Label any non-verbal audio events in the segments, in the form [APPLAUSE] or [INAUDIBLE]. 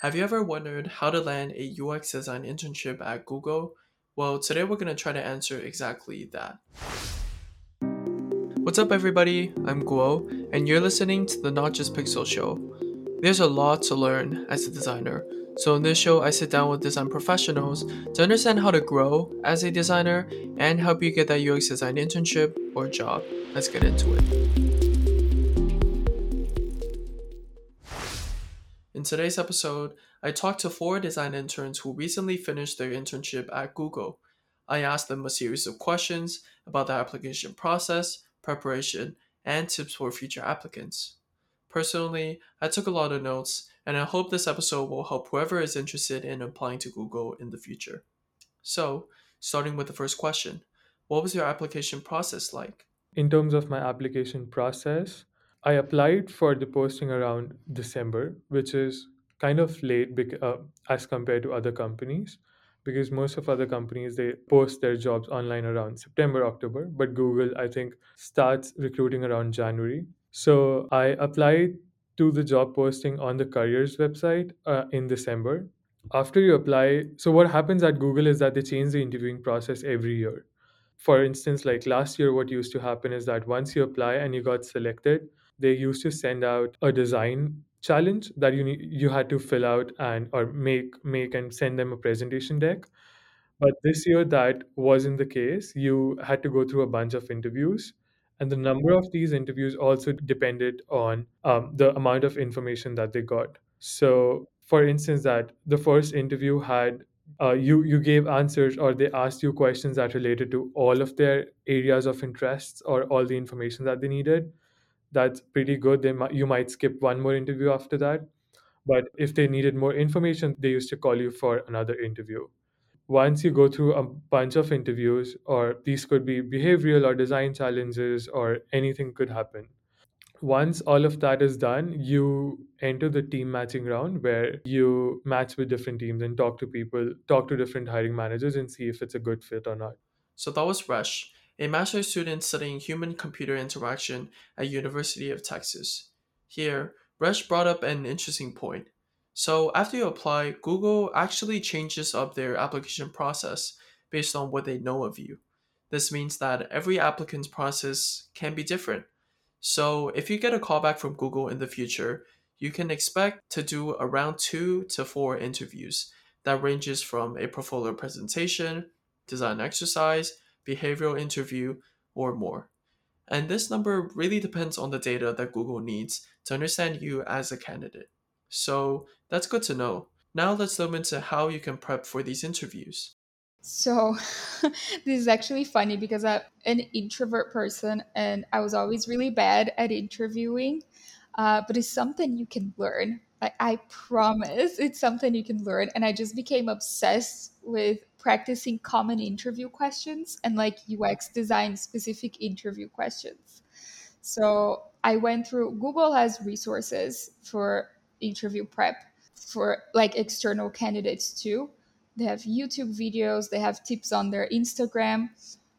Have you ever wondered how to land a UX design internship at Google? Well, today we're going to try to answer exactly that. What's up, everybody? I'm Guo, and you're listening to the Not Just Pixel Show. There's a lot to learn as a designer, so in this show, I sit down with design professionals to understand how to grow as a designer and help you get that UX design internship or job. Let's get into it. In today's episode, I talked to four design interns who recently finished their internship at Google. I asked them a series of questions about the application process, preparation, and tips for future applicants. Personally, I took a lot of notes, and I hope this episode will help whoever is interested in applying to Google in the future. So, starting with the first question What was your application process like? In terms of my application process, I applied for the posting around December, which is kind of late bec- uh, as compared to other companies because most of other companies they post their jobs online around September, October, but Google I think starts recruiting around January. So I applied to the job posting on the careers website uh, in December. After you apply, so what happens at Google is that they change the interviewing process every year. For instance, like last year, what used to happen is that once you apply and you got selected, they used to send out a design challenge that you need, you had to fill out and or make make and send them a presentation deck. But this year that wasn't the case. You had to go through a bunch of interviews and the number of these interviews also depended on um, the amount of information that they got. So for instance that the first interview had uh, you you gave answers or they asked you questions that related to all of their areas of interests or all the information that they needed that's pretty good. They might, you might skip one more interview after that. But if they needed more information, they used to call you for another interview. Once you go through a bunch of interviews, or these could be behavioral or design challenges, or anything could happen. Once all of that is done, you enter the team matching round where you match with different teams and talk to people, talk to different hiring managers, and see if it's a good fit or not. So that was Resh, a master's student studying human computer interaction at University of Texas. Here, Rush brought up an interesting point. So after you apply, Google actually changes up their application process based on what they know of you. This means that every applicant's process can be different. So if you get a callback from Google in the future, you can expect to do around two to four interviews that ranges from a portfolio presentation, design exercise, behavioral interview, or more. And this number really depends on the data that Google needs to understand you as a candidate. So that's good to know. Now let's dive into how you can prep for these interviews. So, [LAUGHS] this is actually funny because I'm an introvert person and I was always really bad at interviewing, uh, but it's something you can learn. Like, I promise it's something you can learn. And I just became obsessed with practicing common interview questions and like UX design specific interview questions. So, I went through Google has resources for interview prep for like external candidates too they have youtube videos they have tips on their instagram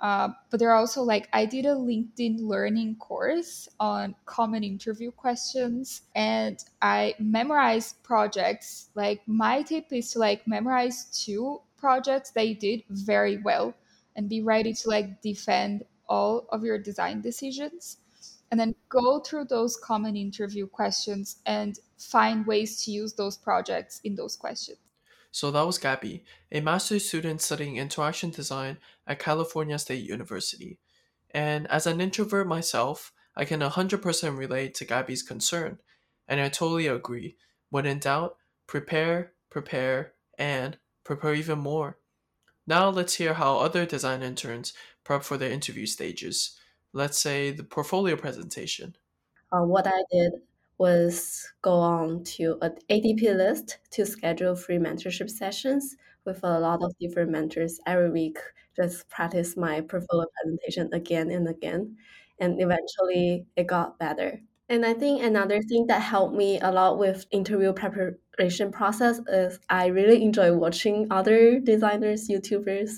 uh, but they're also like i did a linkedin learning course on common interview questions and i memorized projects like my tip is to like memorize two projects that you did very well and be ready to like defend all of your design decisions and then go through those common interview questions and find ways to use those projects in those questions so that was Gabi, a master's student studying interaction design at California State University. And as an introvert myself, I can 100% relate to Gabi's concern. And I totally agree. When in doubt, prepare, prepare, and prepare even more. Now let's hear how other design interns prep for their interview stages. Let's say the portfolio presentation. Uh, what I did was go on to an ADP list to schedule free mentorship sessions with a lot of different mentors every week. Just practice my portfolio presentation again and again, and eventually it got better. And I think another thing that helped me a lot with interview preparation process is I really enjoy watching other designers, YouTubers,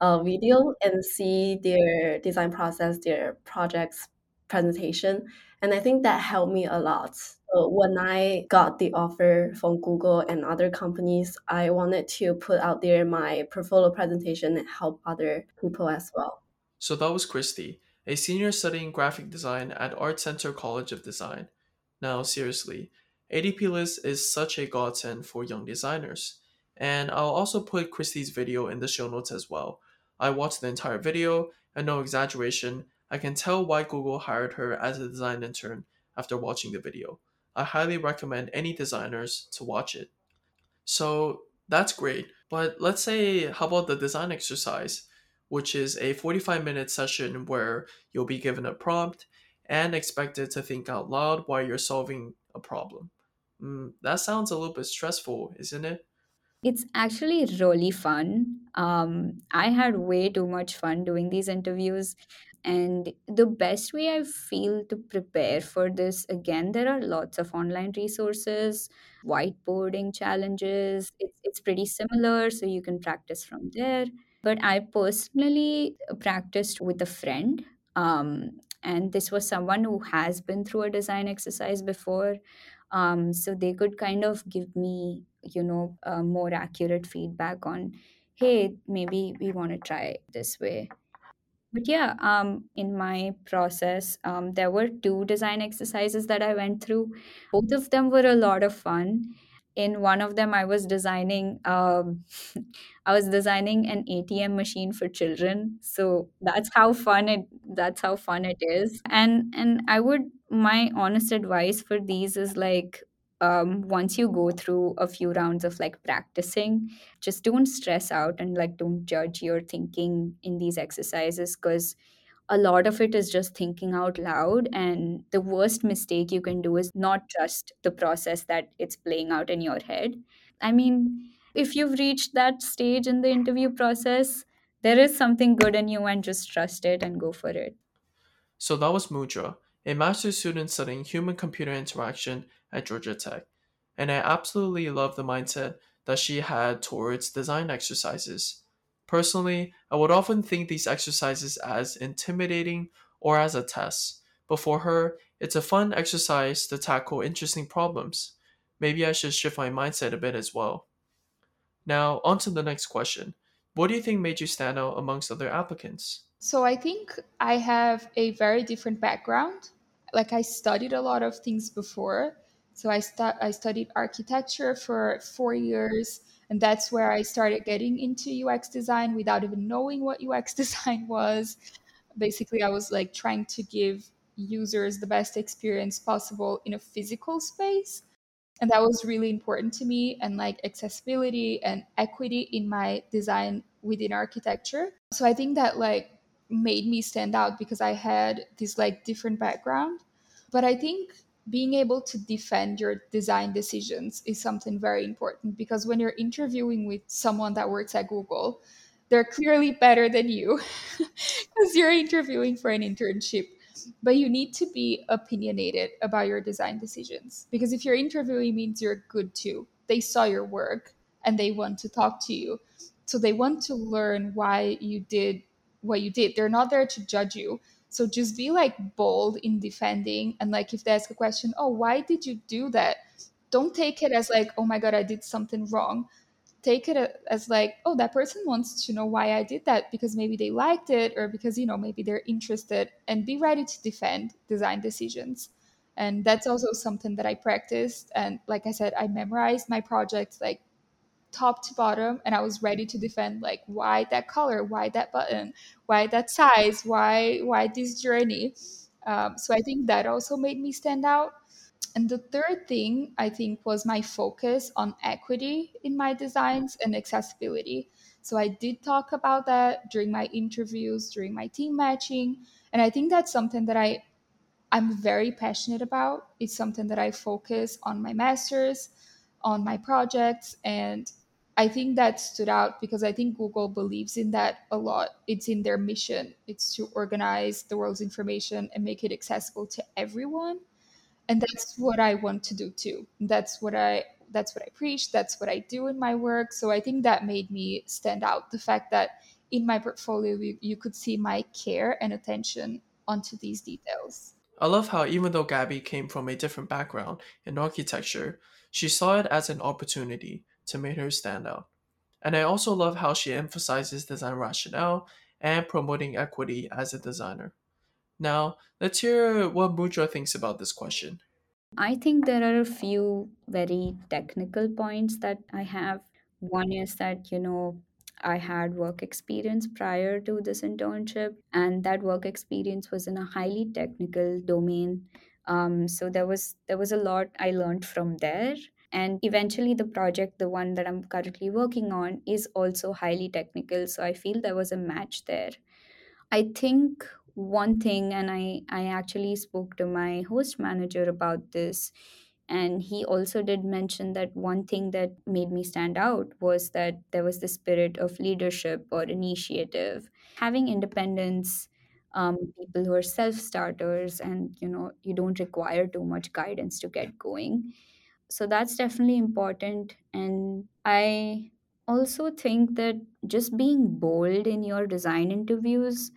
uh, video and see their design process, their projects presentation, and I think that helped me a lot. So when I got the offer from Google and other companies, I wanted to put out there my portfolio presentation and help other people as well. So that was Christy, a senior studying graphic design at Art Center College of Design. Now, seriously, ADP List is such a godsend for young designers. And I'll also put Christy's video in the show notes as well. I watched the entire video, and no exaggeration, I can tell why Google hired her as a design intern after watching the video. I highly recommend any designers to watch it. So that's great, but let's say, how about the design exercise, which is a 45 minute session where you'll be given a prompt and expected to think out loud while you're solving a problem. Mm, that sounds a little bit stressful, isn't it? It's actually really fun. Um, I had way too much fun doing these interviews. And the best way I feel to prepare for this, again, there are lots of online resources, whiteboarding challenges. It's, it's pretty similar, so you can practice from there. But I personally practiced with a friend. Um, and this was someone who has been through a design exercise before. Um, so they could kind of give me, you know, more accurate feedback on, hey, maybe we want to try this way. But yeah, um, in my process, um, there were two design exercises that I went through. Both of them were a lot of fun. In one of them, I was designing, um, [LAUGHS] I was designing an ATM machine for children. So that's how fun it. That's how fun it is. And and I would my honest advice for these is like um, once you go through a few rounds of like practicing just don't stress out and like don't judge your thinking in these exercises because a lot of it is just thinking out loud and the worst mistake you can do is not trust the process that it's playing out in your head i mean if you've reached that stage in the interview process there is something good in you and just trust it and go for it So that was Mudra, a master's student studying human computer interaction at Georgia Tech. And I absolutely love the mindset that she had towards design exercises. Personally, I would often think these exercises as intimidating or as a test, but for her, it's a fun exercise to tackle interesting problems. Maybe I should shift my mindset a bit as well. Now, on to the next question. What do you think made you stand out amongst other applicants? So I think I have a very different background. Like I studied a lot of things before. So I stu- I studied architecture for 4 years and that's where I started getting into UX design without even knowing what UX [LAUGHS] design was. Basically, I was like trying to give users the best experience possible in a physical space. And that was really important to me and like accessibility and equity in my design within architecture. So i think that like made me stand out because i had this like different background. But i think being able to defend your design decisions is something very important because when you're interviewing with someone that works at google they're clearly better than you [LAUGHS] because you're interviewing for an internship. But you need to be opinionated about your design decisions because if you're interviewing means you're good too they saw your work and they want to talk to you. So they want to learn why you did what you did. They're not there to judge you so just be like bold in defending and like if they ask a question oh why did you do that? Don't take it as like oh my god i did something wrong. Take it as like oh that person wants to know why i did that because maybe they liked it or because you know maybe they're interested and be ready to defend design decisions. And that's also something that i practiced and like i said i memorized my project like top to bottom and i was ready to defend like why that color why that button why that size why why this journey um, so i think that also made me stand out and the third thing I think was my focus on equity in my designs and accessibility. So I did talk about that during my interviews, during my team matching, and I think that's something that I I'm very passionate about. It's something that I focus on my masters, on my projects, and I think that stood out because I think Google believes in that a lot. It's in their mission. It's to organize the world's information and make it accessible to everyone. And that's what i want to do too. That's what i that's what i preach. That's what i do in my work. So i think that made me stand out. The fact that in my portfolio you, you could see my care and attention onto these details. I love how even though Gabi came from a different background in architecture, she saw it as an opportunity to make her stand out. And I also love how she emphasizes design rationale and promoting equity as a designer. Now, let's hear what Mudra thinks about this question. I think there are a few very technical points that I have. One is that, you know, I had work experience prior to this internship, and that work experience was in a highly technical domain. Um, so there was there was a lot I learned from there. And eventually, the project, the one that I'm currently working on, is also highly technical. So I feel there was a match there. I think one thing, and I, I actually spoke to my host manager about this, and he also did mention that one thing that made me stand out was that there was the spirit of leadership or initiative, having independence. Um, people who are self-starters and you know you don't require too much guidance to get going so that's definitely important and i also think that just being bold in your design interviews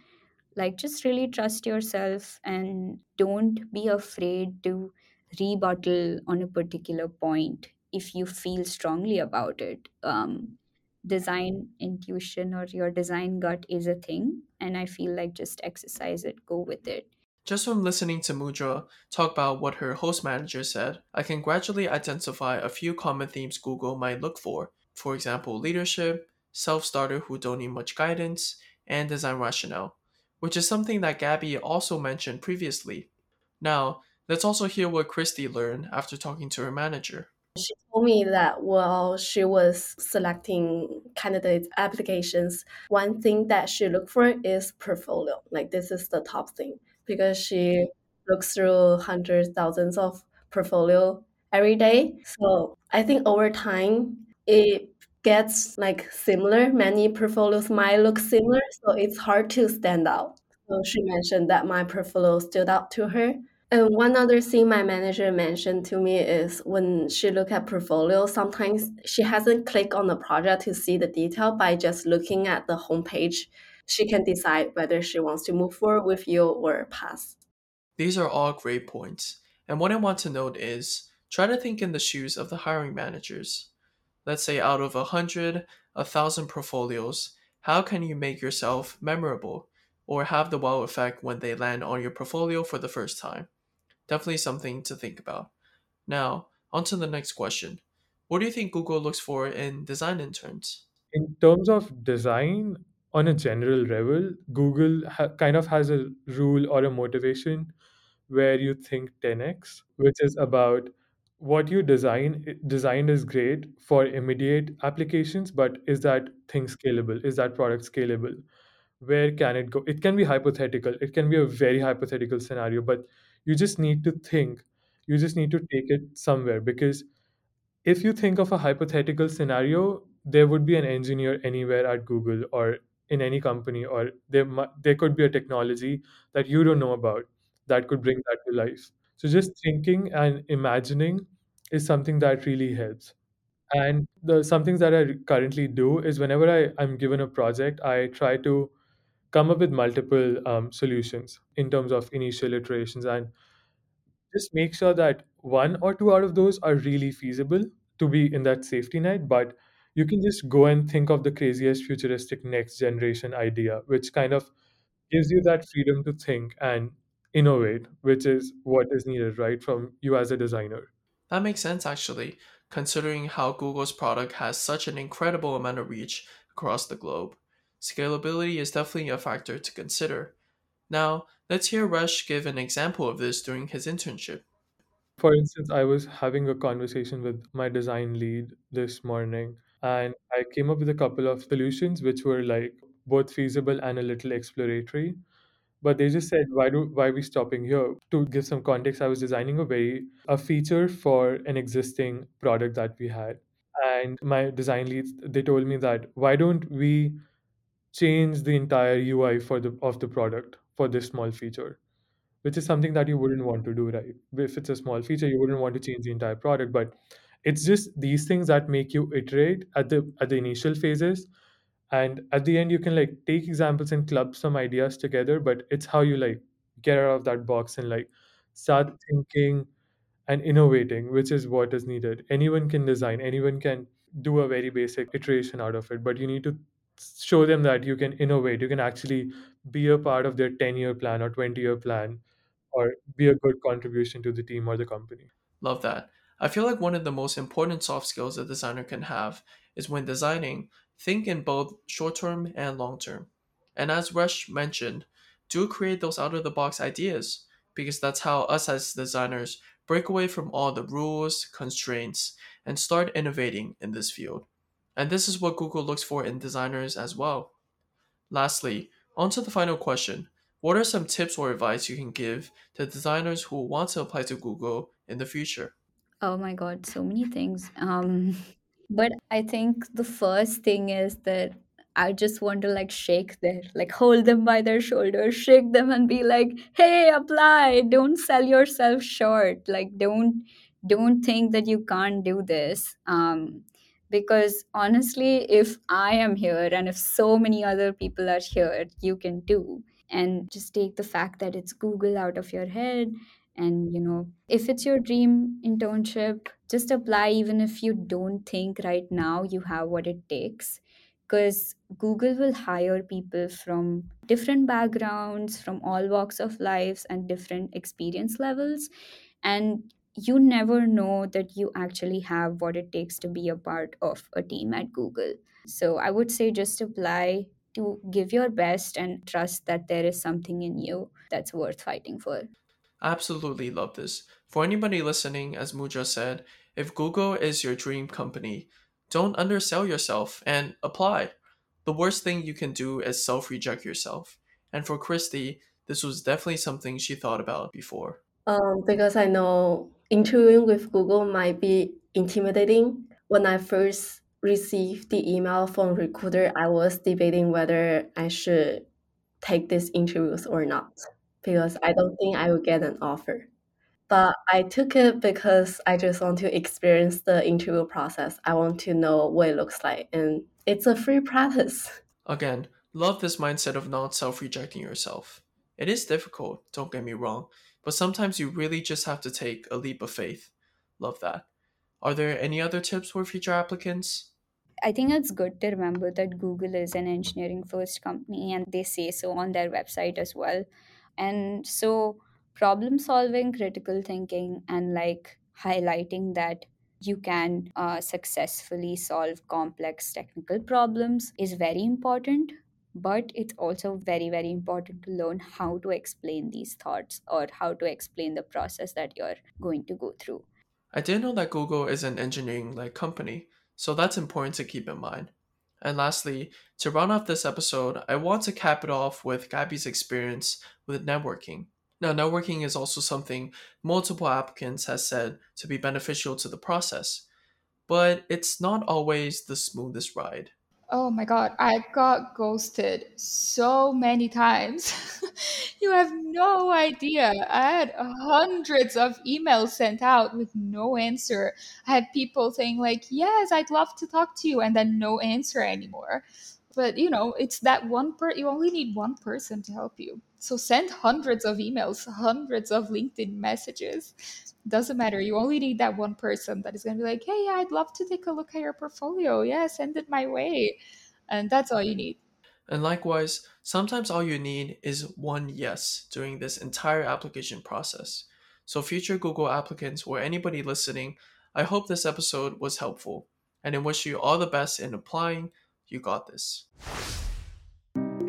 like, just really trust yourself and don't be afraid to rebuttal on a particular point if you feel strongly about it. Um, design intuition or your design gut is a thing, and I feel like just exercise it, go with it. Just from listening to Mudra talk about what her host manager said, I can gradually identify a few common themes Google might look for. For example, leadership, self starter who don't need much guidance, and design rationale which is something that Gabi also mentioned previously. Now, let's also hear what Christy learned after talking to her manager. She told me that while she was selecting candidate applications, one thing that she looked for is portfolio. Like this is the top thing because she looks through hundreds, thousands of portfolio every day. So I think over time it gets like similar. Many portfolios might look similar, so it's hard to stand out. So she mentioned that my portfolio stood out to her. And one other thing my manager mentioned to me is when she look at portfolio, sometimes she hasn't clicked on the project to see the detail by just looking at the homepage. She can decide whether she wants to move forward with you or pass. These are all great points. And what I want to note is try to think in the shoes of the hiring managers let's say out of a hundred, a thousand portfolios, how can you make yourself memorable or have the wow effect when they land on your portfolio for the first time? Definitely something to think about. Now, on to the next question. What do you think Google looks for in design interns? In terms of design, on a general level, Google ha- kind of has a rule or a motivation where you think 10x, which is about what you design design is great for immediate applications but is that thing scalable? Is that product scalable? Where can it go? It can be hypothetical. It can be a very hypothetical scenario but you just need to think. You just need to take it somewhere because if you think of a hypothetical scenario there would be an engineer anywhere at google or in any company or there there could be a technology that you don't know about that could bring that to life so just thinking and imagining is something that really helps. And the some things that I currently do is whenever I, I'm given a project, I try to come up with multiple um, solutions in terms of initial iterations and just make sure that one or two out of those are really feasible to be in that safety net. But you can just go and think of the craziest futuristic next generation idea, which kind of gives you that freedom to think and innovate, which is what is needed, right, from you as a designer. That makes sense actually, considering how Google's product has such an incredible amount of reach across the globe. Scalability is definitely a factor to consider. Now, let's hear Rush give an example of this during his internship. For instance, I was having a conversation with my design lead this morning, and I came up with a couple of solutions which were like both feasible and a little exploratory. But they just said, "Why do why are we stopping here?" To give some context, I was designing a very a feature for an existing product that we had, and my design leads they told me that why don't we change the entire UI for the of the product for this small feature? which is something that you wouldn't want to do, right? If it's a small feature, you wouldn't want to change the entire product, but it's just these things that make you iterate at the at the initial phases, and at the end you can like take examples and club some ideas together. But it's how you like get out of that box and like start thinking and innovating, which is what is needed. Anyone can design, anyone can do a very basic iteration out of it, but you need to show them that you can innovate, you can actually be a part of their 10 year plan or 20 year plan or be a good contribution to the team or the company. Love that. I feel like one of the most important soft skills a designer can have is when designing, think in both short term and long term. And as Resh mentioned, do create those out of the box ideas because that's how us as designers break away from all the rules, constraints, and start innovating in this field. And this is what Google looks for in designers as well. Lastly, on to the final question. What are some tips or advice you can give to designers who want to apply to Google in the future? Oh my God, so many things. Um, but I think the first thing is that I just want to like shake their, like hold them by their shoulders, shake them and be like, hey, apply. Don't sell yourself short. Like, don't don't think that you can't do this. Um, because honestly, if I am here and if so many other people are here, you can do And just take the fact that it's Google out of your head and you know if it's your dream internship just apply even if you don't think right now you have what it takes because google will hire people from different backgrounds from all walks of lives and different experience levels and you never know that you actually have what it takes to be a part of a team at google. So i would say just apply to give your best and trust that there is something in you that's worth fighting for Absolutely love this. For anybody listening, as Mudra said, if Google is your dream company, don't undersell yourself and apply. The worst thing you can do is self reject yourself. And for Christy, this was definitely something she thought about before. Um, because I know interviewing with Google might be intimidating. When I first received the email from recruiter, I was debating whether I should take these interviews or not because I don't think I will get an offer. But I took it because I just want to experience the interview process. I want to know what it looks like, and it's a free practice. Again, love this mindset of not self rejecting yourself. It is difficult, don't get me wrong, but sometimes you really just have to take a leap of faith. Love that. Are there any other tips for future applicants? I think it's good to remember that Google is an engineering first company and they say so on their website as well. And so, problem solving, critical thinking, and like highlighting that you can uh, successfully solve complex technical problems is very important. But it's also very, very important to learn how to explain these thoughts or how to explain the process that you're going to go through. I didn't know that Google is an engineering like company, so that's important to keep in mind. And lastly, to round off this episode, I want to cap it off with Gabi's experience with networking. Now, networking is also something multiple applicants has said to be beneficial to the process, but it's not always the smoothest ride. Oh my god, I got ghosted so many times. [LAUGHS] you have no idea. I had hundreds of emails sent out with no answer. I had people saying, like, yes, I'd love to talk to you, and then no answer anymore. But you know, it's that one per you only need one person to help you. So send hundreds of emails, hundreds of LinkedIn messages. Doesn't matter. You only need that one person that is going to be like, hey, I'd love to take a look at your portfolio. Yeah, send it my way. And that's all you need. And likewise, sometimes all you need is one yes during this entire application process. So, future Google applicants or anybody listening, I hope this episode was helpful. And I wish you all the best in applying. You got this.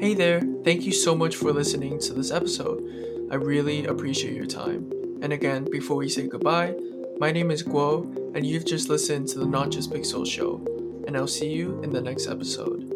Hey there, thank you so much for listening to this episode. I really appreciate your time. And again, before we say goodbye, my name is Guo, and you've just listened to the Not Just Pixels show, and I'll see you in the next episode.